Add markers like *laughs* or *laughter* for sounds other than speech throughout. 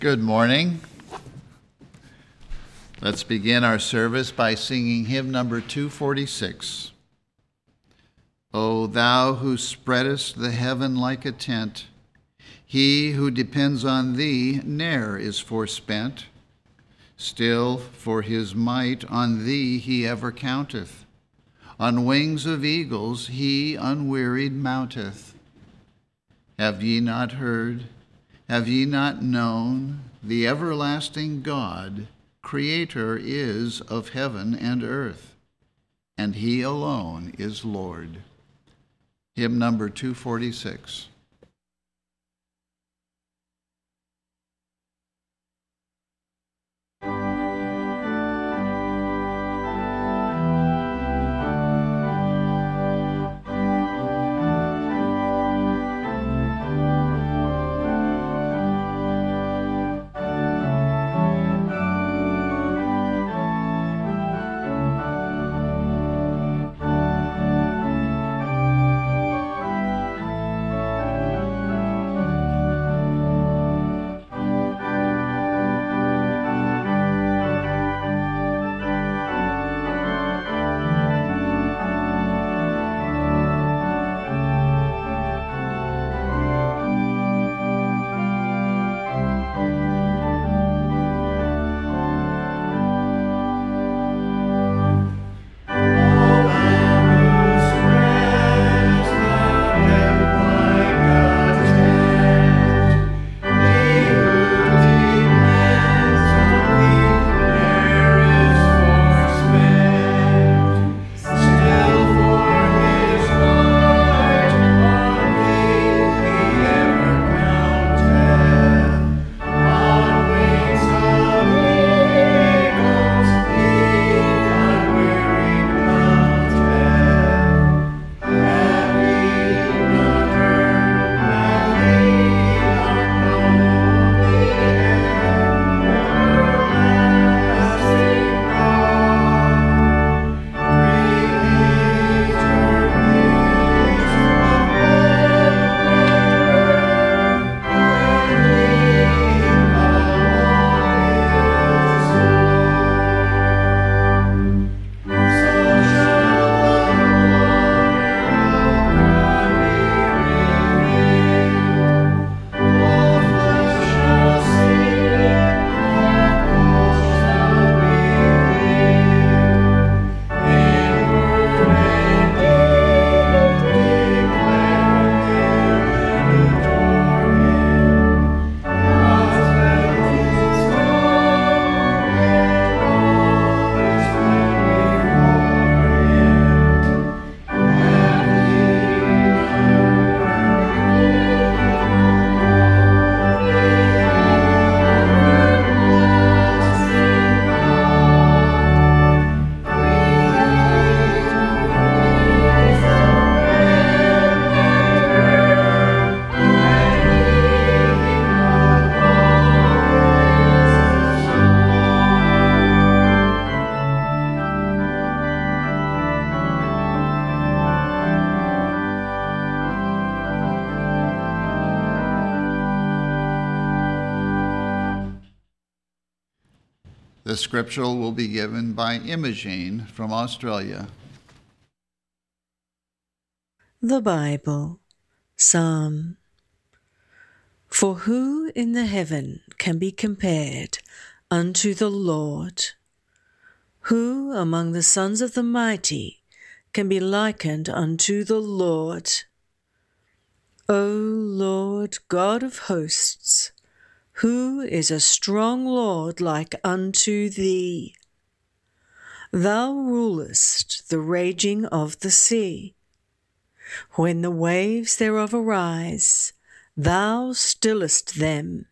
Good morning. Let's begin our service by singing hymn number 246. O thou who spreadest the heaven like a tent, he who depends on thee ne'er is forspent. Still, for his might on thee he ever counteth. On wings of eagles he unwearied mounteth. Have ye not heard? Have ye not known? The everlasting God, Creator is of heaven and earth, and he alone is Lord. Hymn number 246. Scriptural will be given by Imogene from Australia. The Bible, Psalm. For who in the heaven can be compared unto the Lord? Who among the sons of the mighty can be likened unto the Lord? O Lord God of hosts, who is a strong Lord like unto thee? Thou rulest the raging of the sea. When the waves thereof arise, thou stillest them.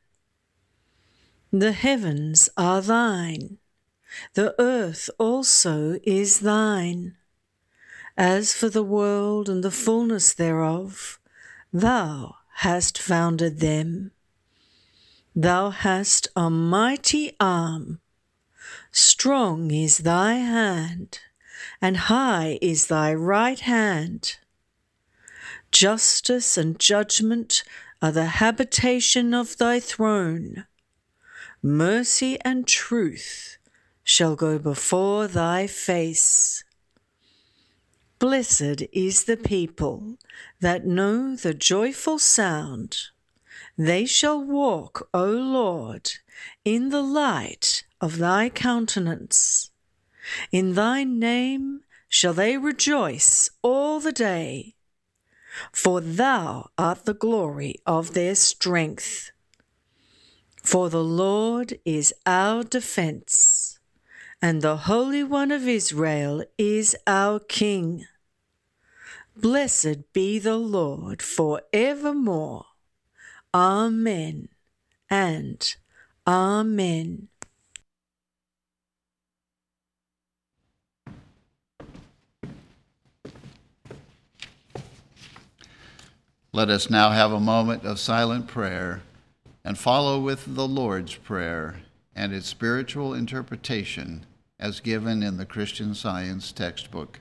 The heavens are thine, the earth also is thine. As for the world and the fullness thereof, thou hast founded them. Thou hast a mighty arm, strong is thy hand, and high is thy right hand. Justice and judgment are the habitation of thy throne. Mercy and truth shall go before thy face. Blessed is the people that know the joyful sound. They shall walk, O Lord, in the light of thy countenance. In thy name shall they rejoice all the day, for thou art the glory of their strength. For the Lord is our defense, and the Holy One of Israel is our King. Blessed be the Lord for evermore. Amen and Amen. Let us now have a moment of silent prayer and follow with the Lord's Prayer and its spiritual interpretation as given in the Christian Science textbook.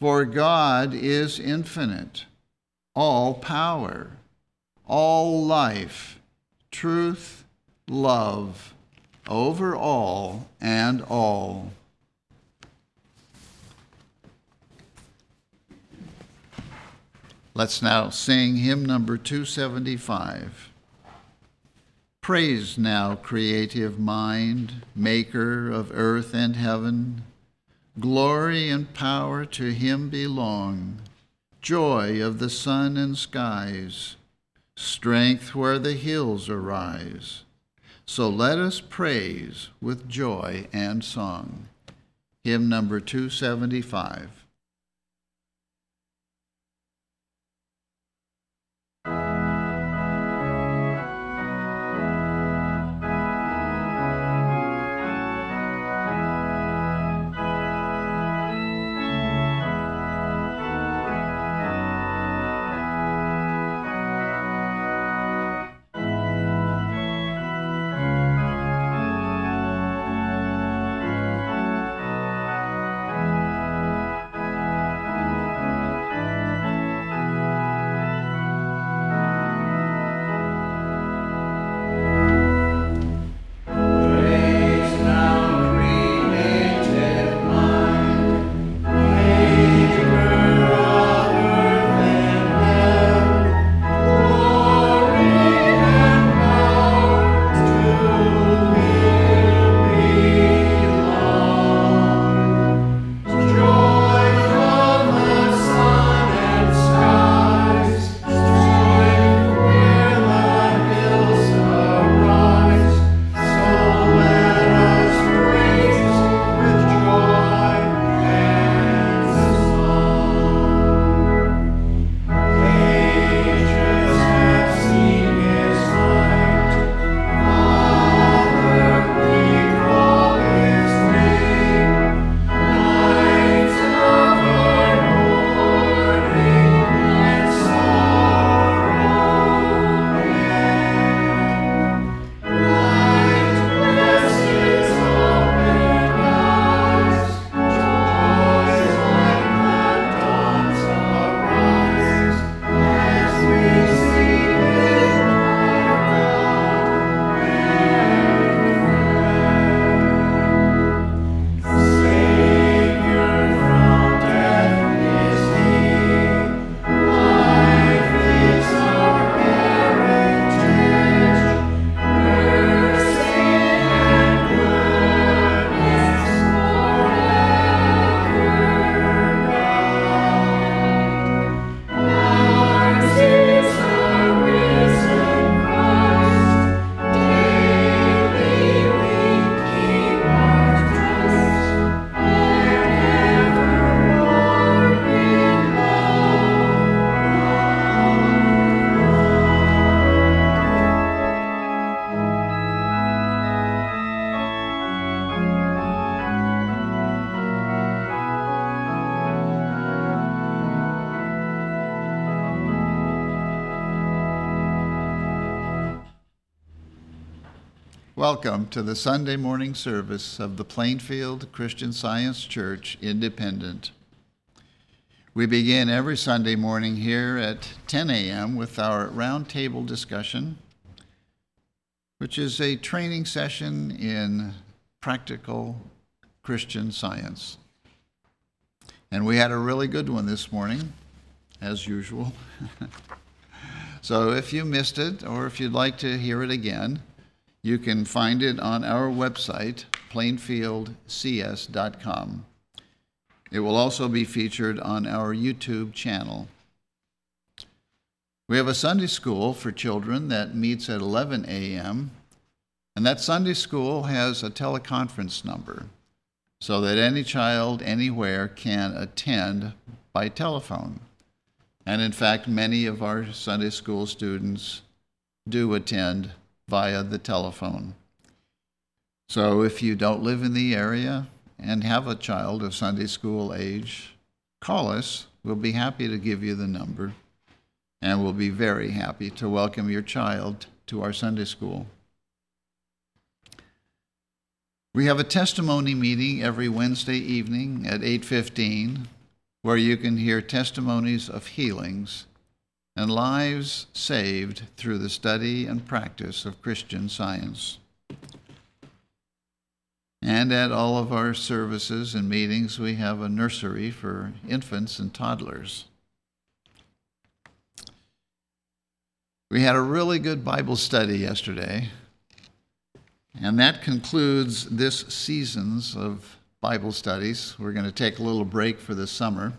For God is infinite, all power, all life, truth, love, over all and all. Let's now sing hymn number 275. Praise now, creative mind, maker of earth and heaven Glory and power to him belong, joy of the sun and skies, strength where the hills arise. So let us praise with joy and song. Hymn number 275. Welcome to the Sunday morning service of the Plainfield Christian Science Church Independent. We begin every Sunday morning here at 10 a.m. with our roundtable discussion, which is a training session in practical Christian science. And we had a really good one this morning, as usual. *laughs* so if you missed it, or if you'd like to hear it again, you can find it on our website, plainfieldcs.com. It will also be featured on our YouTube channel. We have a Sunday school for children that meets at 11 a.m., and that Sunday school has a teleconference number so that any child anywhere can attend by telephone. And in fact, many of our Sunday school students do attend via the telephone. So if you don't live in the area and have a child of Sunday school age, call us. We'll be happy to give you the number, and we'll be very happy to welcome your child to our Sunday school. We have a testimony meeting every Wednesday evening at 8:15 where you can hear testimonies of healings and lives saved through the study and practice of Christian science. And at all of our services and meetings, we have a nursery for infants and toddlers. We had a really good Bible study yesterday, and that concludes this season's of Bible studies. We're going to take a little break for the summer.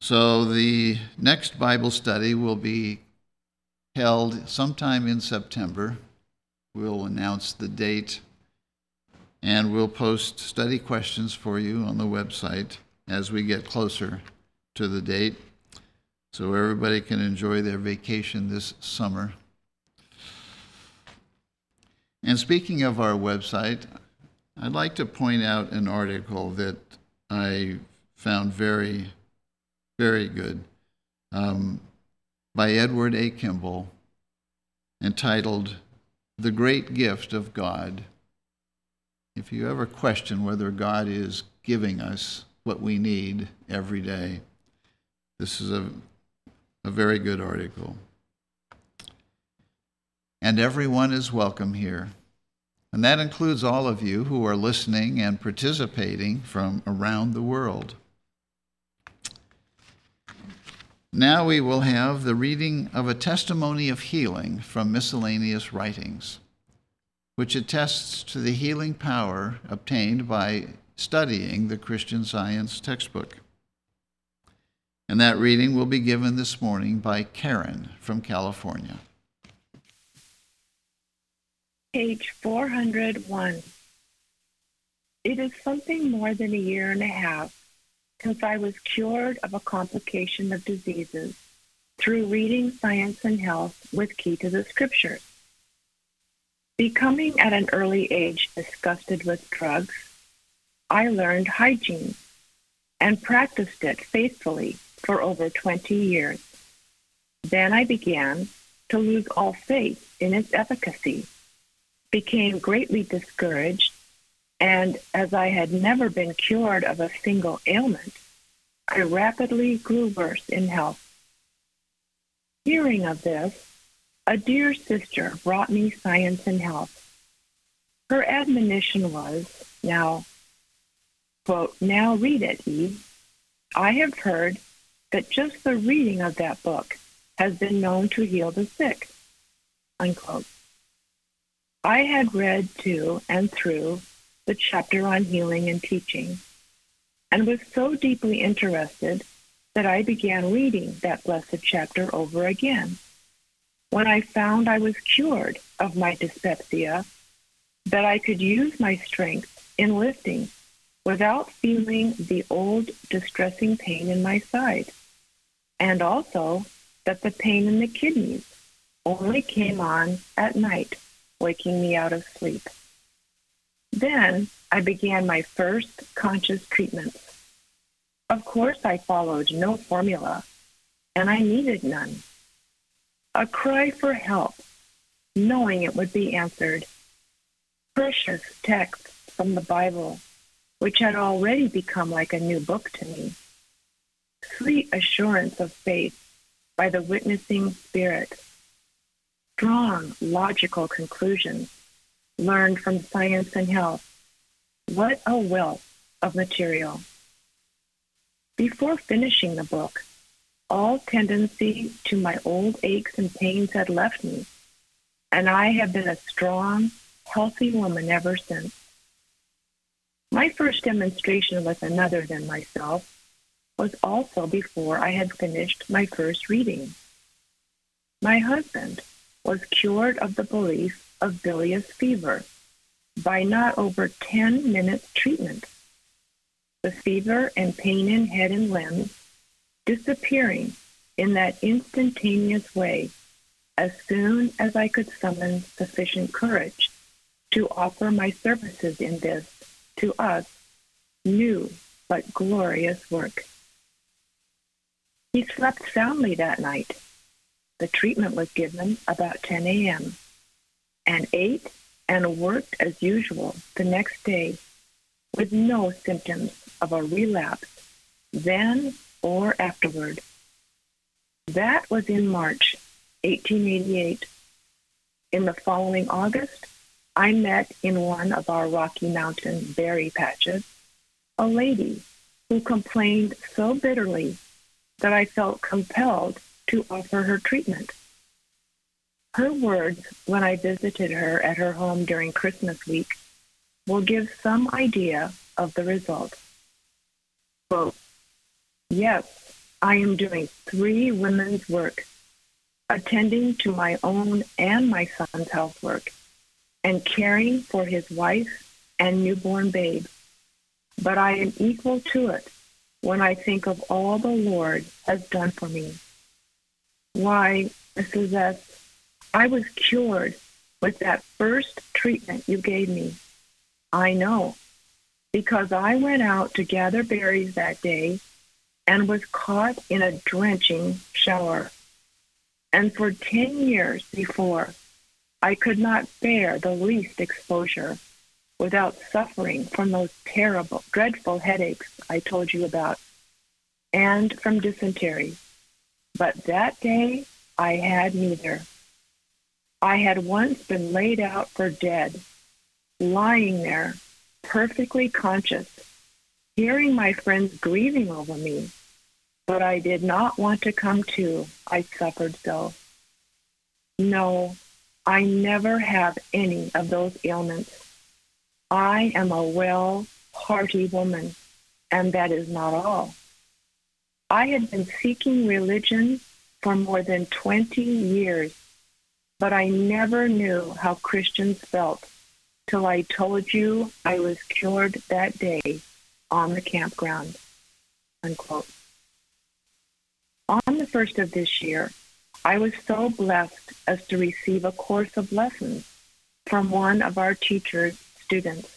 So the next Bible study will be held sometime in September. We'll announce the date and we'll post study questions for you on the website as we get closer to the date so everybody can enjoy their vacation this summer. And speaking of our website, I'd like to point out an article that I found very very good, um, by Edward A. Kimball, entitled The Great Gift of God. If you ever question whether God is giving us what we need every day, this is a, a very good article. And everyone is welcome here. And that includes all of you who are listening and participating from around the world. Now we will have the reading of a testimony of healing from miscellaneous writings, which attests to the healing power obtained by studying the Christian Science textbook. And that reading will be given this morning by Karen from California. Page 401. It is something more than a year and a half since I was cured of a complication of diseases through reading Science and Health with Key to the Scriptures. Becoming at an early age disgusted with drugs, I learned hygiene and practiced it faithfully for over 20 years. Then I began to lose all faith in its efficacy, became greatly discouraged, and as I had never been cured of a single ailment, I rapidly grew worse in health. Hearing of this, a dear sister brought me science and health. Her admonition was, now, quote, now read it, Eve. I have heard that just the reading of that book has been known to heal the sick, unquote. I had read to and through the chapter on healing and teaching, and was so deeply interested that I began reading that blessed chapter over again. When I found I was cured of my dyspepsia, that I could use my strength in lifting without feeling the old distressing pain in my side, and also that the pain in the kidneys only came on at night, waking me out of sleep. Then I began my first conscious treatments. Of course, I followed no formula, and I needed none. A cry for help, knowing it would be answered, precious texts from the Bible, which had already become like a new book to me. Sweet assurance of faith by the witnessing Spirit. Strong, logical conclusions learned from science and health. What a wealth of material. Before finishing the book, all tendency to my old aches and pains had left me, and I have been a strong, healthy woman ever since. My first demonstration with another than myself was also before I had finished my first reading. My husband was cured of the belief of bilious fever by not over 10 minutes treatment. The fever and pain in head and limbs disappearing in that instantaneous way as soon as I could summon sufficient courage to offer my services in this, to us, new but glorious work. He slept soundly that night. The treatment was given about 10 a.m. and ate and worked as usual the next day with no symptoms of a relapse then or afterward. That was in March 1888. In the following August, I met in one of our Rocky Mountain berry patches a lady who complained so bitterly that I felt compelled to offer her treatment. Her words when I visited her at her home during Christmas week will give some idea of the result. Quote, yes, I am doing three women's work, attending to my own and my son's health work, and caring for his wife and newborn babe. But I am equal to it when I think of all the Lord has done for me. Why, Mrs. S., I was cured with that first treatment you gave me. I know, because I went out to gather berries that day and was caught in a drenching shower. And for 10 years before, I could not bear the least exposure without suffering from those terrible, dreadful headaches I told you about, and from dysentery. But that day I had neither. I had once been laid out for dead, lying there, perfectly conscious, hearing my friends grieving over me, but I did not want to come to. I suffered so. No, I never have any of those ailments. I am a well, hearty woman, and that is not all. I had been seeking religion for more than 20 years, but I never knew how Christians felt till I told you I was cured that day on the campground. Unquote. On the first of this year, I was so blessed as to receive a course of lessons from one of our teachers students.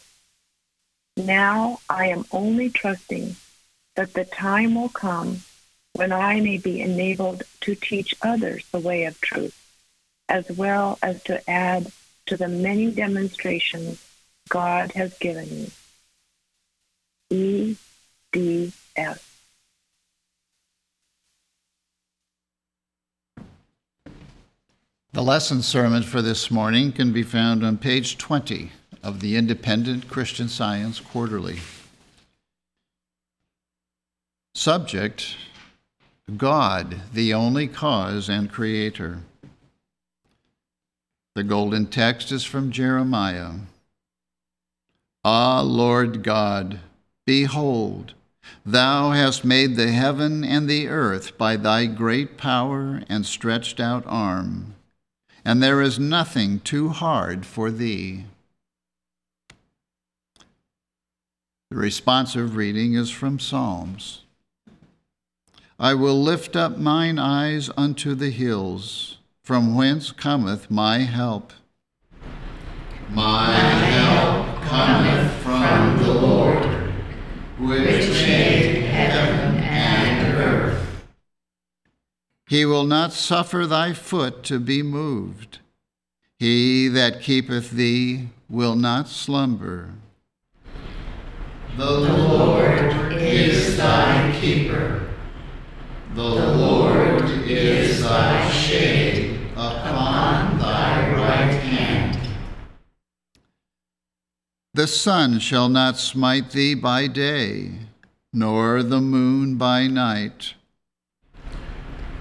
Now I am only trusting that the time will come when I may be enabled to teach others the way of truth, as well as to add to the many demonstrations God has given me. E. D. S. The lesson sermon for this morning can be found on page 20 of the Independent Christian Science Quarterly. Subject God, the only cause and creator. The golden text is from Jeremiah. Ah, Lord God, behold, thou hast made the heaven and the earth by thy great power and stretched out arm, and there is nothing too hard for thee. The responsive reading is from Psalms. I will lift up mine eyes unto the hills, from whence cometh my help. My help cometh from the Lord, which made heaven and earth. He will not suffer thy foot to be moved. He that keepeth thee will not slumber. The Lord is thy keeper. The Lord is thy shade upon thy right hand. The sun shall not smite thee by day, nor the moon by night.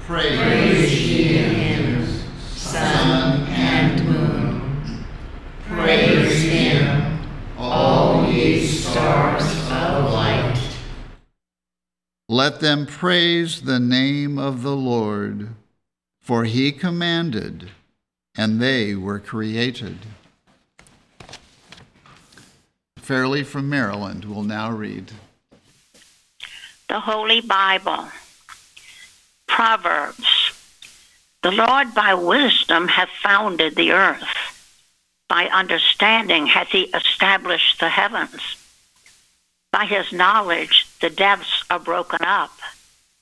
Praise, Praise ye him, sun and moon. Praise him, all ye stars of light. Let them praise the name of the Lord, for he commanded, and they were created. Fairley from Maryland will now read. The Holy Bible. Proverbs. The Lord by wisdom hath founded the earth. By understanding hath he established the heavens. By his knowledge the depths are broken up,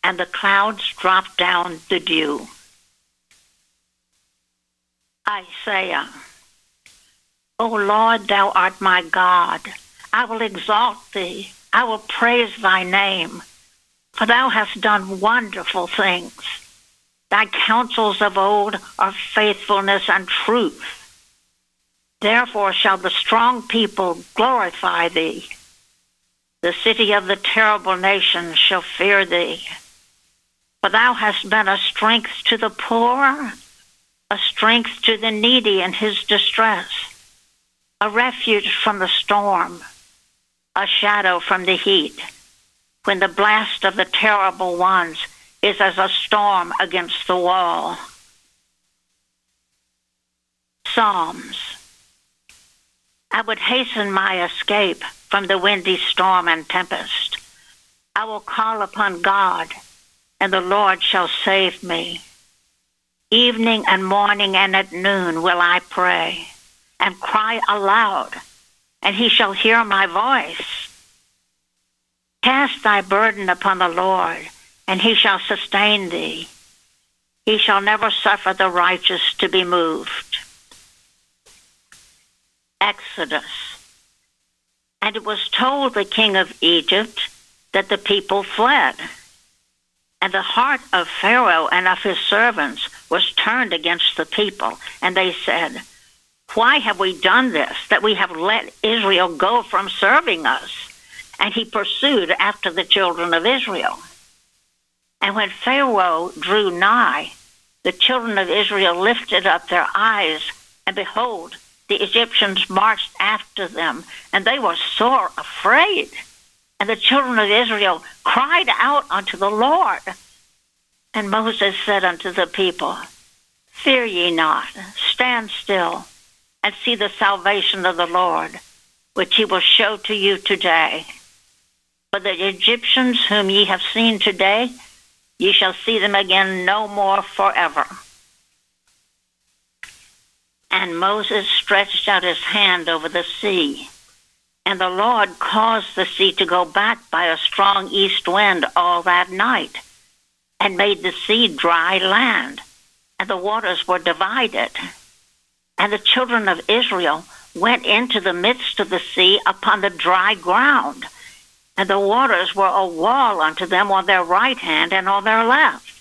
and the clouds drop down the dew. Isaiah. O Lord, thou art my God. I will exalt thee. I will praise thy name. For thou hast done wonderful things. Thy counsels of old are faithfulness and truth. Therefore shall the strong people glorify thee. The city of the terrible nations shall fear thee. For thou hast been a strength to the poor, a strength to the needy in his distress a refuge from the storm, a shadow from the heat, when the blast of the terrible ones is as a storm against the wall. Psalms. I would hasten my escape from the windy storm and tempest. I will call upon God, and the Lord shall save me. Evening and morning and at noon will I pray and cry aloud, and he shall hear my voice. Cast thy burden upon the Lord, and he shall sustain thee. He shall never suffer the righteous to be moved. Exodus. And it was told the king of Egypt that the people fled. And the heart of Pharaoh and of his servants was turned against the people, and they said, why have we done this, that we have let Israel go from serving us? And he pursued after the children of Israel. And when Pharaoh drew nigh, the children of Israel lifted up their eyes, and behold, the Egyptians marched after them, and they were sore afraid. And the children of Israel cried out unto the Lord. And Moses said unto the people, Fear ye not, stand still and see the salvation of the Lord, which he will show to you today. For the Egyptians whom ye have seen today, ye shall see them again no more forever. And Moses stretched out his hand over the sea, and the Lord caused the sea to go back by a strong east wind all that night, and made the sea dry land, and the waters were divided. And the children of Israel went into the midst of the sea upon the dry ground. And the waters were a wall unto them on their right hand and on their left.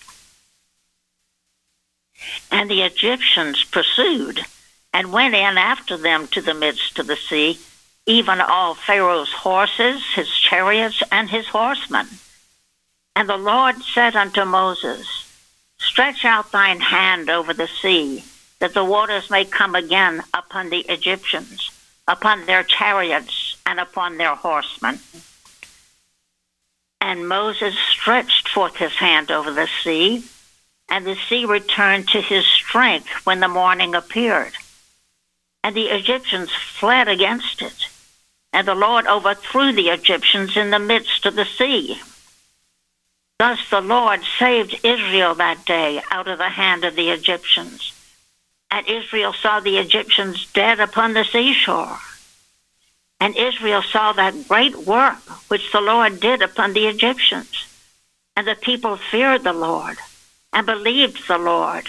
And the Egyptians pursued and went in after them to the midst of the sea, even all Pharaoh's horses, his chariots, and his horsemen. And the Lord said unto Moses, Stretch out thine hand over the sea that the waters may come again upon the Egyptians, upon their chariots, and upon their horsemen. And Moses stretched forth his hand over the sea, and the sea returned to his strength when the morning appeared. And the Egyptians fled against it, and the Lord overthrew the Egyptians in the midst of the sea. Thus the Lord saved Israel that day out of the hand of the Egyptians and Israel saw the Egyptians dead upon the seashore. And Israel saw that great work which the Lord did upon the Egyptians. And the people feared the Lord and believed the Lord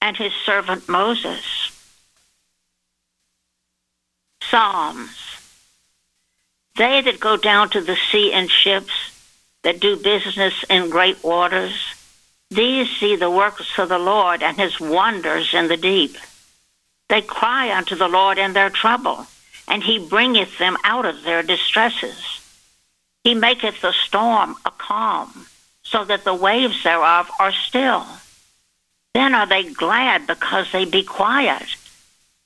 and his servant Moses. Psalms. They that go down to the sea in ships, that do business in great waters, these see the works of the Lord and his wonders in the deep. They cry unto the Lord in their trouble, and he bringeth them out of their distresses. He maketh the storm a calm, so that the waves thereof are still. Then are they glad because they be quiet.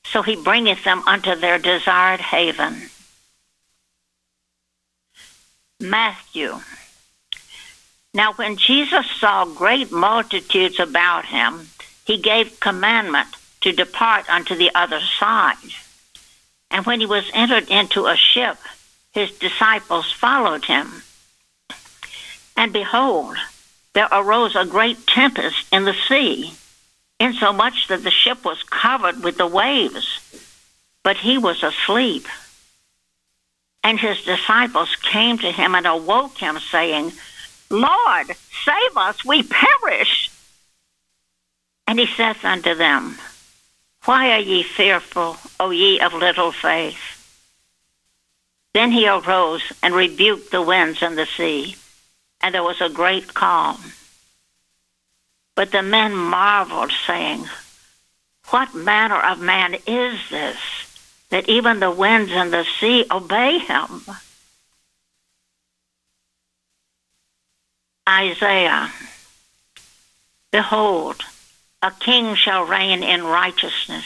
So he bringeth them unto their desired haven. Matthew. Now when Jesus saw great multitudes about him, he gave commandment to depart unto the other side. And when he was entered into a ship, his disciples followed him. And behold, there arose a great tempest in the sea, insomuch that the ship was covered with the waves, but he was asleep. And his disciples came to him and awoke him, saying, Lord, save us, we perish. And he saith unto them, Why are ye fearful, O ye of little faith? Then he arose and rebuked the winds and the sea and there was a great calm. But the men marveled, saying, What manner of man is this, that even the winds and the sea obey him? Isaiah, Behold, a king shall reign in righteousness,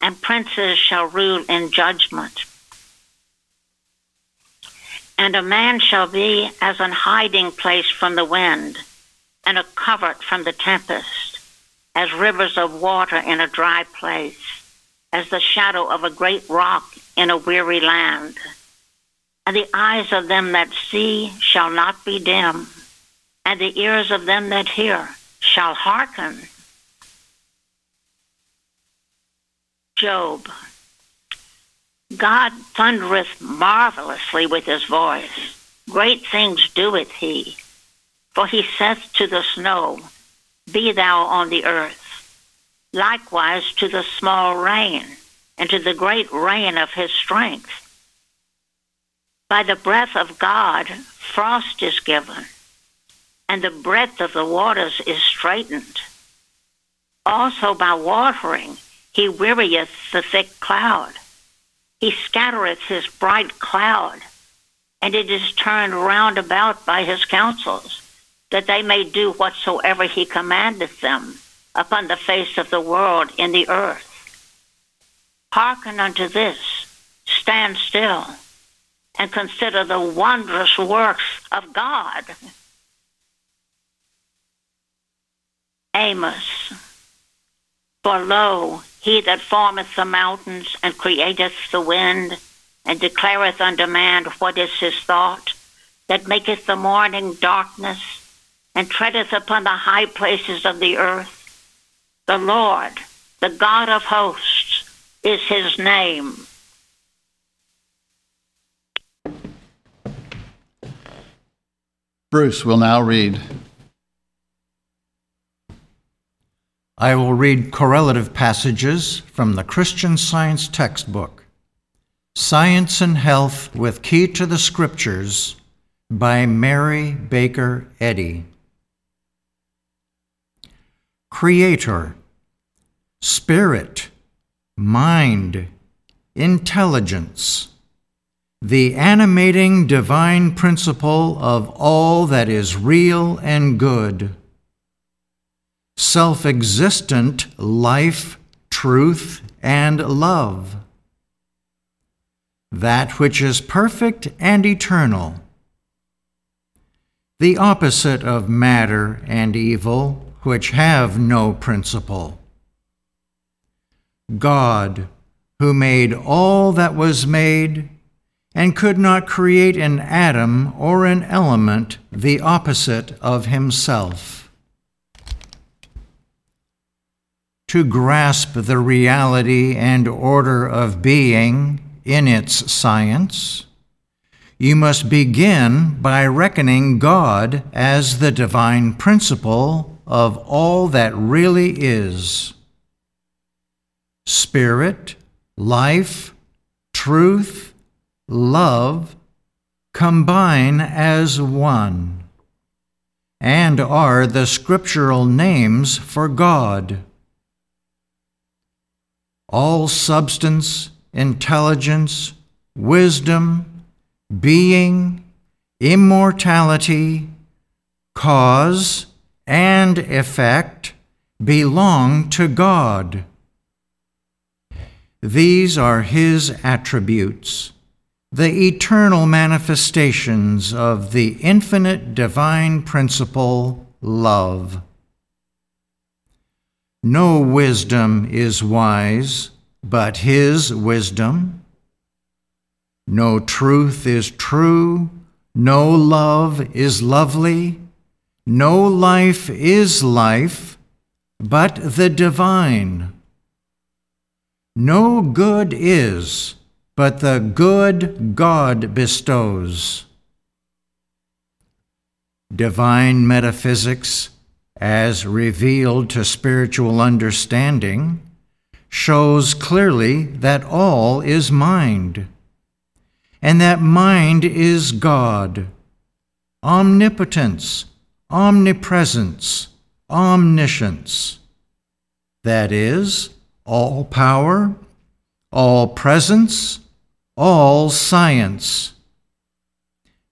and princes shall rule in judgment and a man shall be as an hiding place from the wind, and a covert from the tempest, as rivers of water in a dry place, as the shadow of a great rock in a weary land. And the eyes of them that see shall not be dim, and the ears of them that hear shall hearken. Job God thundereth marvelously with his voice. Great things doeth he. For he saith to the snow, Be thou on the earth. Likewise to the small rain, and to the great rain of his strength. By the breath of God, frost is given, and the breadth of the waters is straitened. Also by watering, he wearieth the thick cloud he scattereth his bright cloud, and it is turned round about by his counsels, that they may do whatsoever he commandeth them upon the face of the world in the earth. Hearken unto this, stand still, and consider the wondrous works of God. Amos. For lo, he that formeth the mountains and createth the wind, and declareth unto man what is his thought, that maketh the morning darkness, and treadeth upon the high places of the earth. The Lord, the God of hosts, is his name. Bruce will now read I will read correlative passages from the Christian Science textbook. Science and Health with Key to the Scriptures by Mary Baker Eddy. Creator, Spirit, Mind, Intelligence, the animating divine principle of all that is real and good self existent life, truth, and love. That which is perfect and eternal. The opposite of matter and evil, which have no principle. God, who made all that was made, and could not create an atom or an element the opposite of himself. To grasp the reality and order of being in its science, you must begin by reckoning God as the divine principle of all that really is. Spirit, life, truth, love, combine as one, and are the scriptural names for God. All substance, intelligence, wisdom, being, immortality, cause, and effect belong to God. These are His attributes, the eternal manifestations of the infinite divine principle, love. No wisdom is wise but His wisdom. No truth is true, no love is lovely, no life is life but the divine. No good is but the good God bestows. Divine metaphysics, as revealed to spiritual understanding, shows clearly that all is mind, and that mind is God, omnipotence, omnipresence, omniscience. That is, all power, all presence, all science.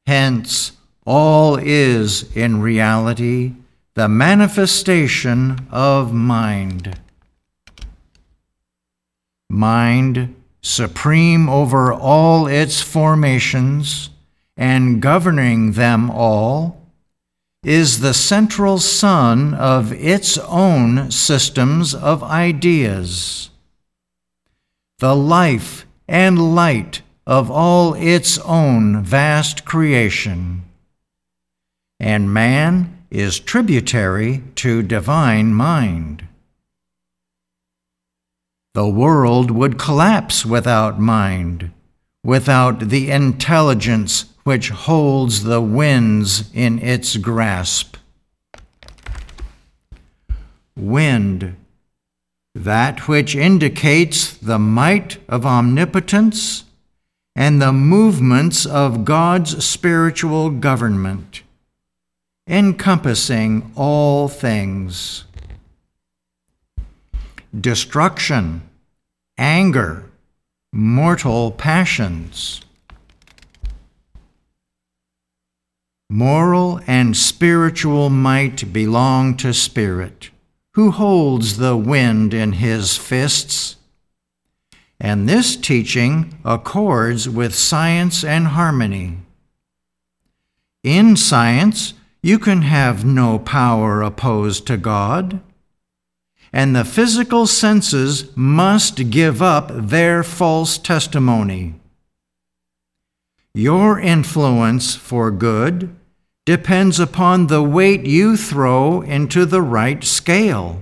Hence, all is in reality the manifestation of mind. Mind, supreme over all its formations and governing them all, is the central sun of its own systems of ideas, the life and light of all its own vast creation. And man is tributary to divine mind. The world would collapse without mind, without the intelligence which holds the winds in its grasp. Wind, that which indicates the might of omnipotence and the movements of God's spiritual government, encompassing all things. Destruction, anger, mortal passions Moral and spiritual might belong to Spirit, who holds the wind in his fists. And this teaching accords with science and harmony. In science, you can have no power opposed to God, and the physical senses must give up their false testimony. Your influence for good depends upon the weight you throw into the right scale.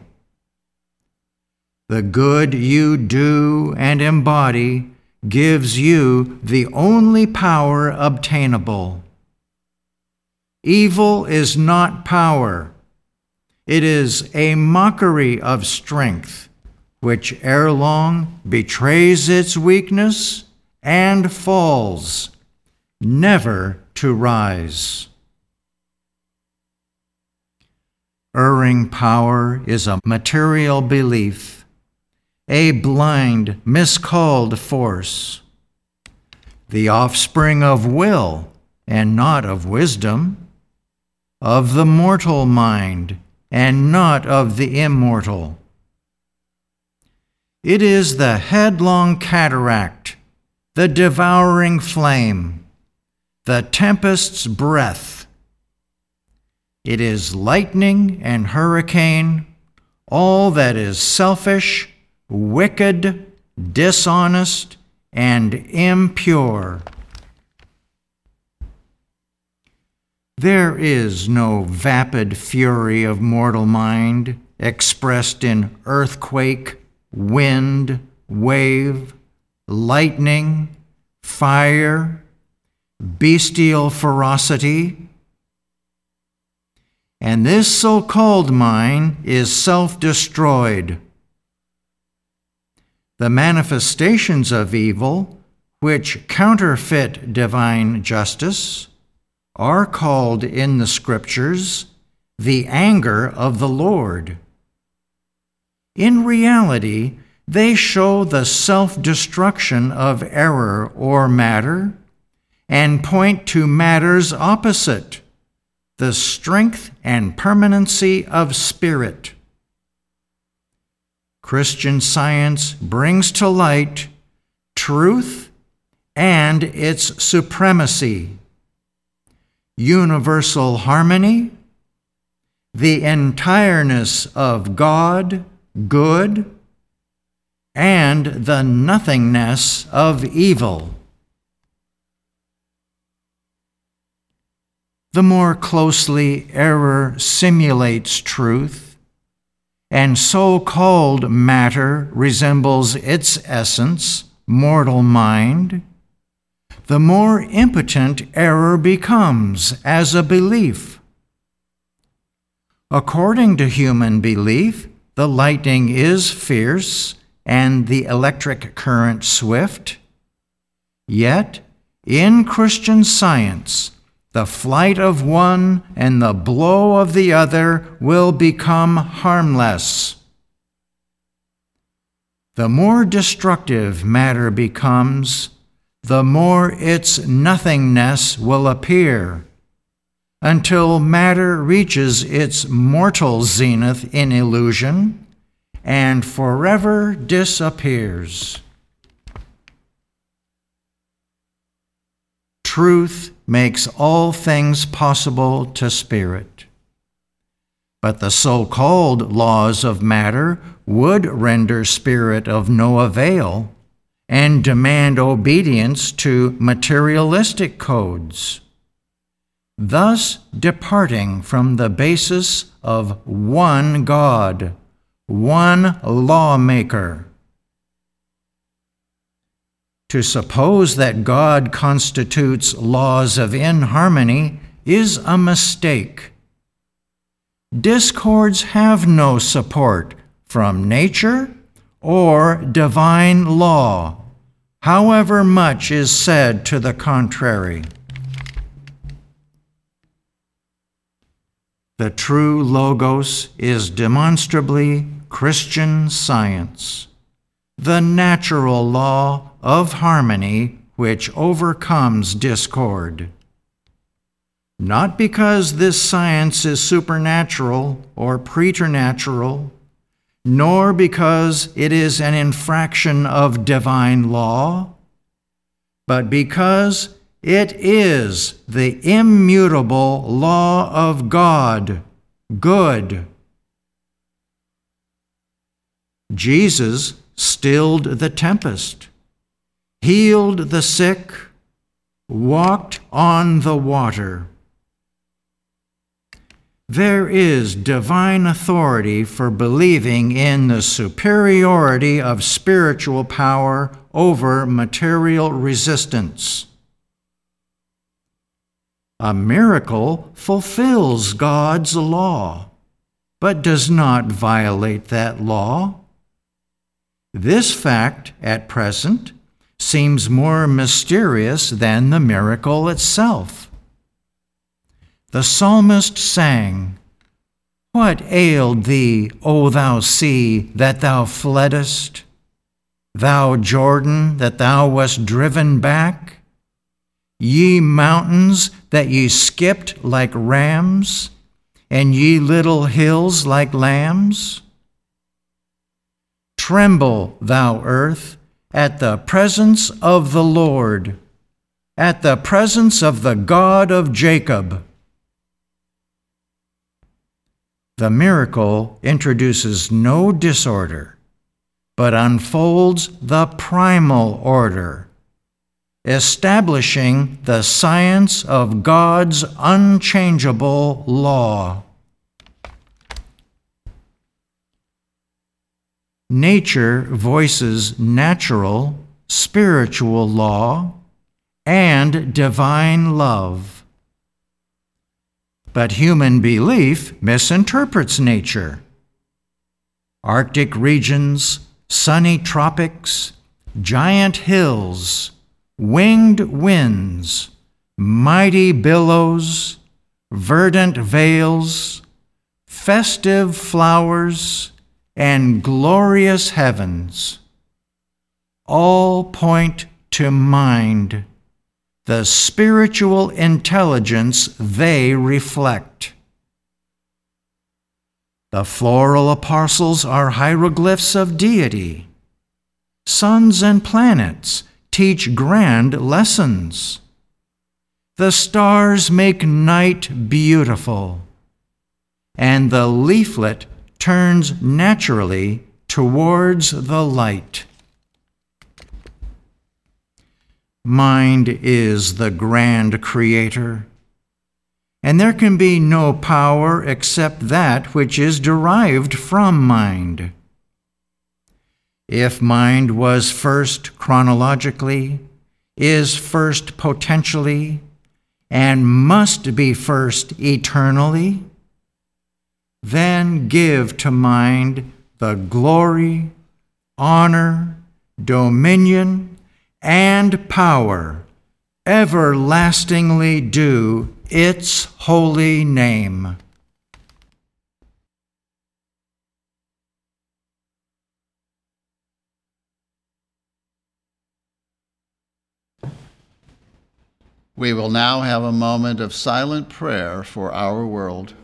The good you do and embody gives you the only power obtainable. Evil is not power, it is a mockery of strength, which ere long betrays its weakness and falls, never to rise. Erring power is a material belief, a blind, miscalled force, the offspring of will and not of wisdom, of the mortal mind and not of the immortal. It is the headlong cataract, the devouring flame, the tempest's breath it is lightning and hurricane, all that is selfish, wicked, dishonest, and impure. There is no vapid fury of mortal mind expressed in earthquake, wind, wave, lightning, fire, bestial ferocity, and this so called mind is self destroyed. The manifestations of evil, which counterfeit divine justice, are called in the Scriptures the anger of the Lord. In reality, they show the self destruction of error or matter and point to matter's opposite the strength and permanency of spirit. Christian science brings to light truth and its supremacy, universal harmony, the entireness of God, good, and the nothingness of evil. The more closely error simulates truth, and so called matter resembles its essence, mortal mind, the more impotent error becomes as a belief. According to human belief, the lightning is fierce and the electric current swift. Yet, in Christian science, the flight of one and the blow of the other will become harmless. The more destructive matter becomes, the more its nothingness will appear, until matter reaches its mortal zenith in illusion and forever disappears. Truth makes all things possible to spirit. But the so called laws of matter would render spirit of no avail and demand obedience to materialistic codes, thus departing from the basis of one God, one lawmaker. To suppose that God constitutes laws of inharmony is a mistake. Discords have no support from nature or divine law, however much is said to the contrary. The true Logos is demonstrably Christian science, the natural law of harmony which overcomes discord. Not because this science is supernatural or preternatural, nor because it is an infraction of divine law, but because it is the immutable law of God, good. Jesus stilled the tempest healed the sick, walked on the water. There is divine authority for believing in the superiority of spiritual power over material resistance. A miracle fulfills God's law, but does not violate that law. This fact, at present, seems more mysterious than the miracle itself. The psalmist sang, What ailed thee, O thou sea, that thou fleddest? Thou Jordan, that thou wast driven back? Ye mountains, that ye skipped like rams, and ye little hills like lambs? Tremble, thou earth, at the presence of the Lord, at the presence of the God of Jacob. The miracle introduces no disorder, but unfolds the primal order, establishing the science of God's unchangeable law. nature voices natural, spiritual law, and divine love. But human belief misinterprets nature. Arctic regions, sunny tropics, giant hills, winged winds, mighty billows, verdant vales, festive flowers, and glorious heavens all point to mind the spiritual intelligence they reflect. The floral apostles are hieroglyphs of deity. Suns and planets teach grand lessons. The stars make night beautiful, and the leaflet turns naturally towards the light. Mind is the grand creator, and there can be no power except that which is derived from mind. If mind was first chronologically, is first potentially, and must be first eternally, then give to mind the glory, honor, dominion, and power everlastingly due its holy name. We will now have a moment of silent prayer for our world.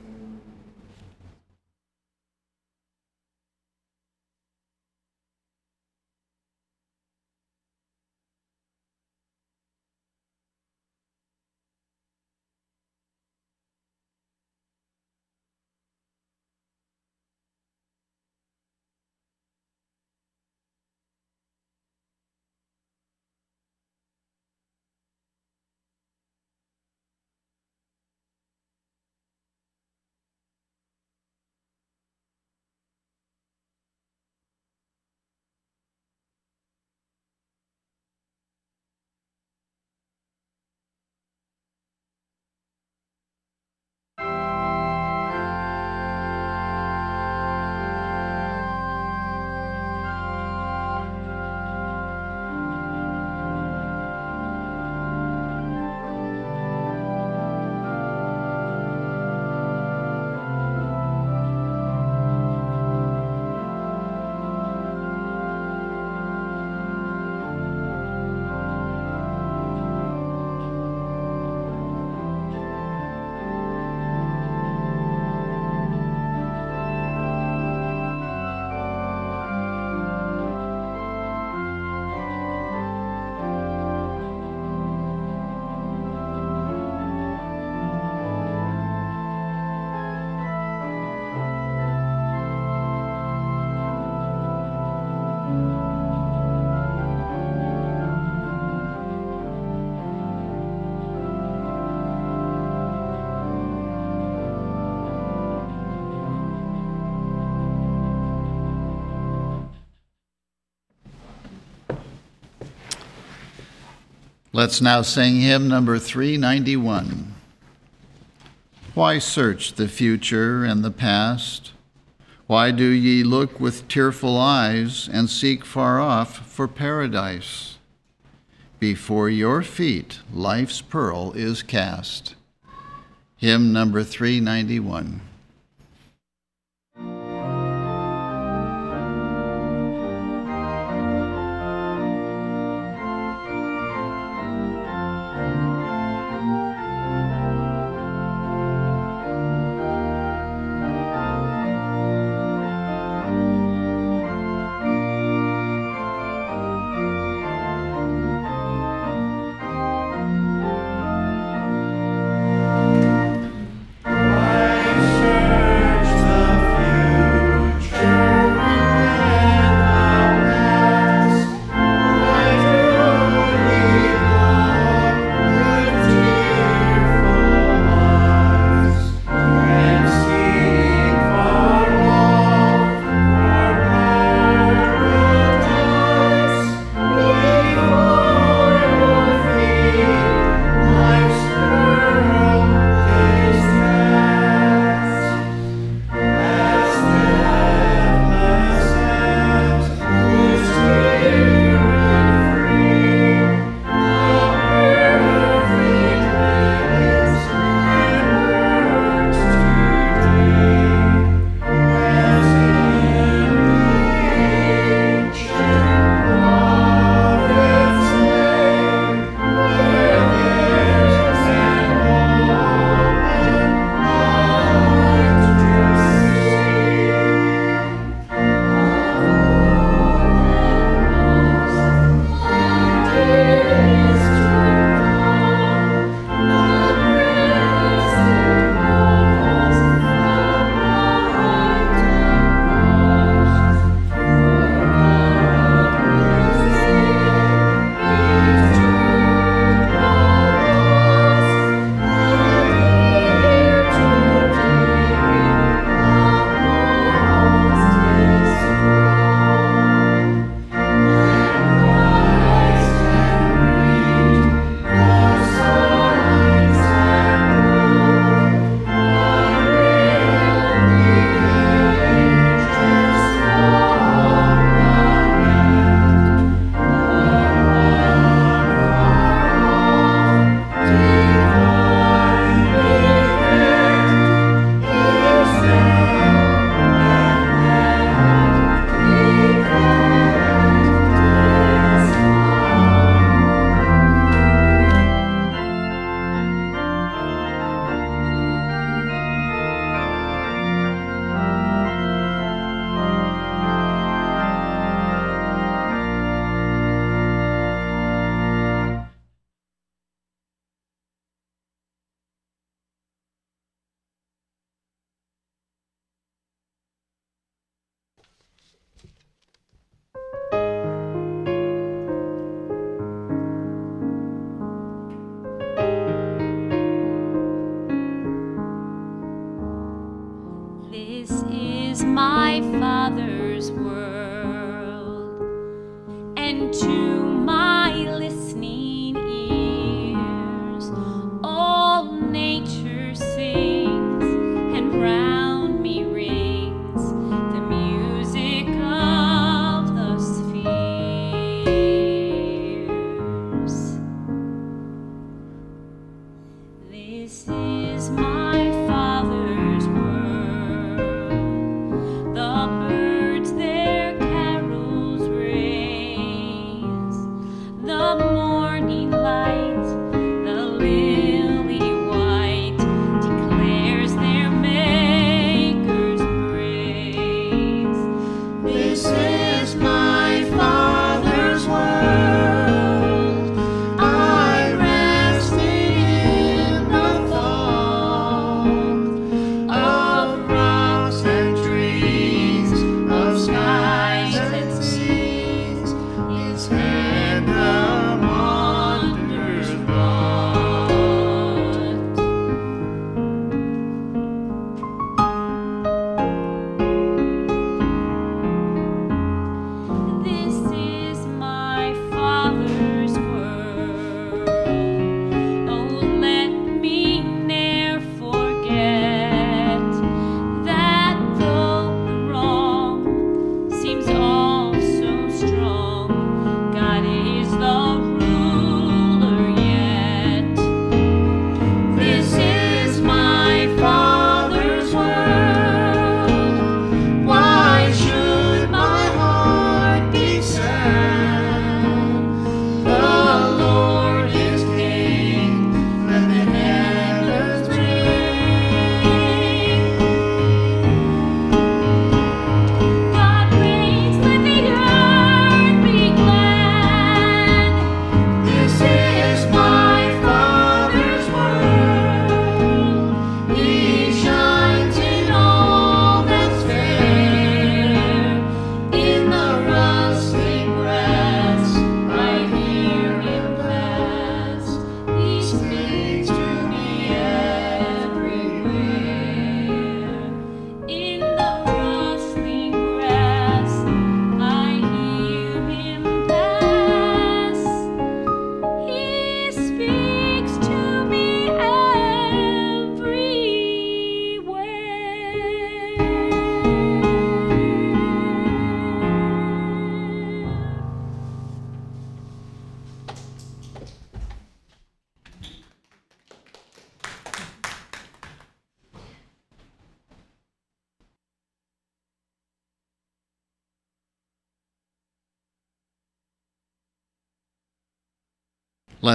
Let's now sing hymn number 391. Why search the future and the past? Why do ye look with tearful eyes and seek far off for paradise? Before your feet life's pearl is cast. Hymn number 391.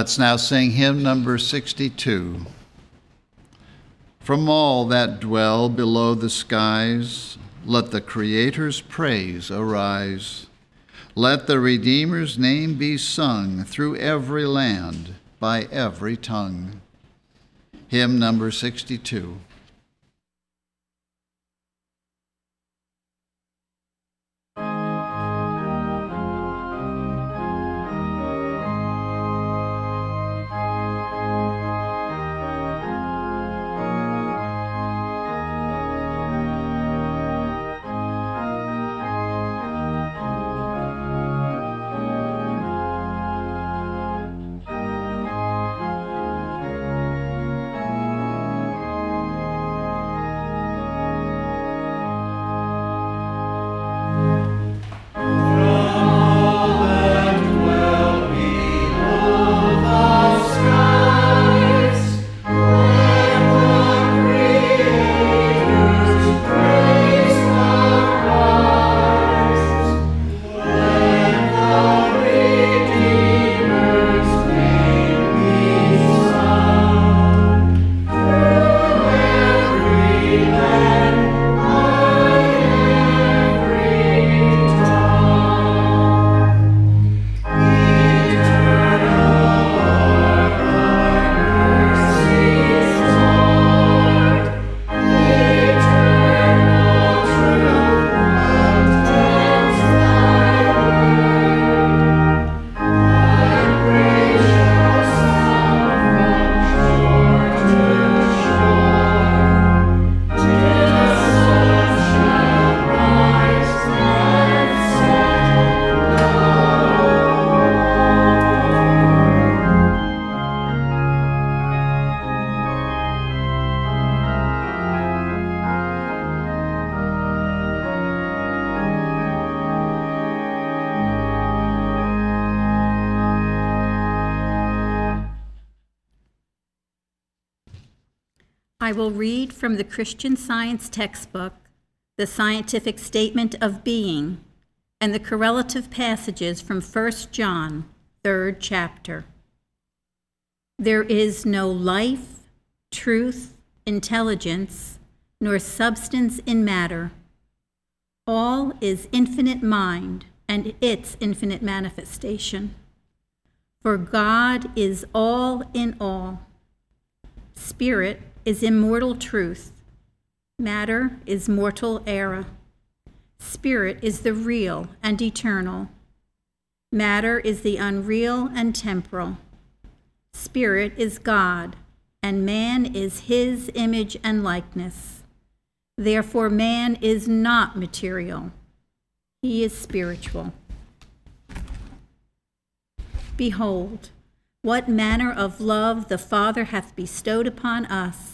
Let's now sing hymn number 62. From all that dwell below the skies, let the Creator's praise arise. Let the Redeemer's name be sung through every land, by every tongue. Hymn number 62. I will read from the Christian Science textbook, The Scientific Statement of Being, and the correlative passages from 1 John, 3rd chapter. There is no life, truth, intelligence, nor substance in matter. All is infinite mind and its infinite manifestation. For God is all in all. Spirit is immortal truth. Matter is mortal error. Spirit is the real and eternal. Matter is the unreal and temporal. Spirit is God, and man is his image and likeness. Therefore, man is not material, he is spiritual. Behold, what manner of love the Father hath bestowed upon us,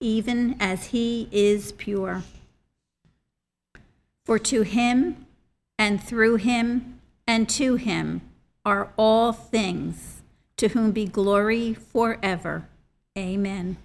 even as he is pure. For to him, and through him, and to him, are all things, to whom be glory forever. Amen.